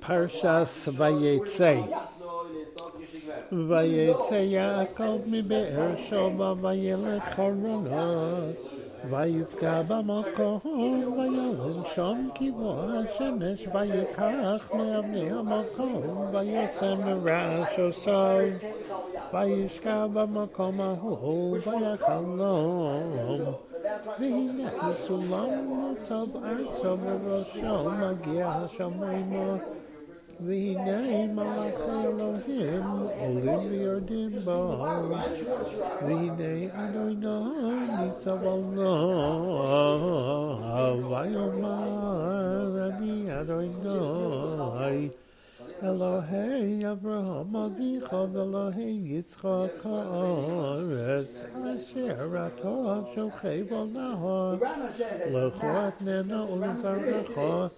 פרשס ויצא. ויצא יעקב מבאר שמה וילך חרונות. ויפגע במקום וילם שם כיבו השמש ויקח מאבני המקום וישם מרעש עושיו וישקע במקום ההוא ויחלום והנה סולם נצב ארצו בראשו מגיע השמיימה the name of Elohim, Olivia Dimbo, Vine Adonai, Nitzav Allah, Vayomar, Ani Adonai, Elohei Abraham Avicha Elohei Yitzchak Haaretz Asher Atah Shochei Bol Nahar Lechoat Nena Ulezar Lechoat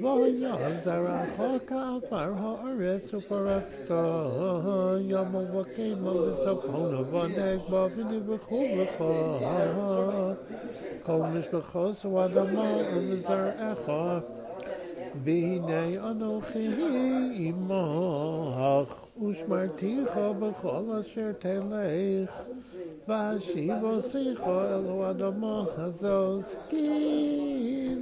נהר לכו אתננה ולזרעך ויעזרך כעפר הארץ ופרצת ים ובקים ולצפון ונגבה ונבחו לך כל משפחוס ואדמה ולזרעך והנה אנוכי עמך ושמרתיך בכל אשר תלך ואשיב אוסיך אל האדמה הזאת כי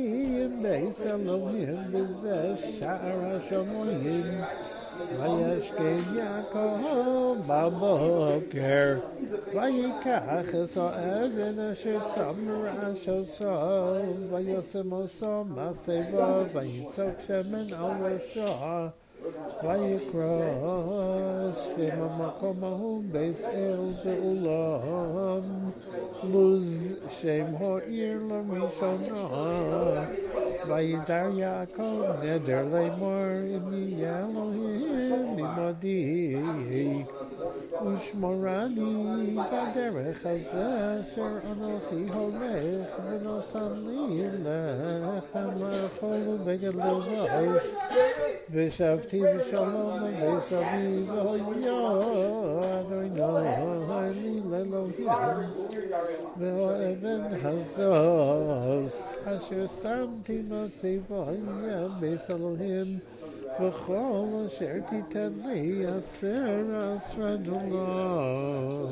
אם בייס אלוהים בזה שער השמיים וישכן יעקב בבוקר ויקח את האבן אשר שם רעש עשו וישם עשו מצבו ויצוק שמן על ראשו ויקרא שם המקום ההוא בית אל בעולם לוז שם העיר לראשונה וידר יעקב נדר לאמור אם יהיה אלוהים עמדי ושמורני בדרך הזה אשר אנוכי הולך ונותן לי לחם לאכול ובגד לבש ושבתי בשלום ובית אבי והיה אדוני לי לאלוהים והאבן הזאת אשר שמתי בצבעים בית אלוהים וכל אשר תיתן לי עשר עשרה דולר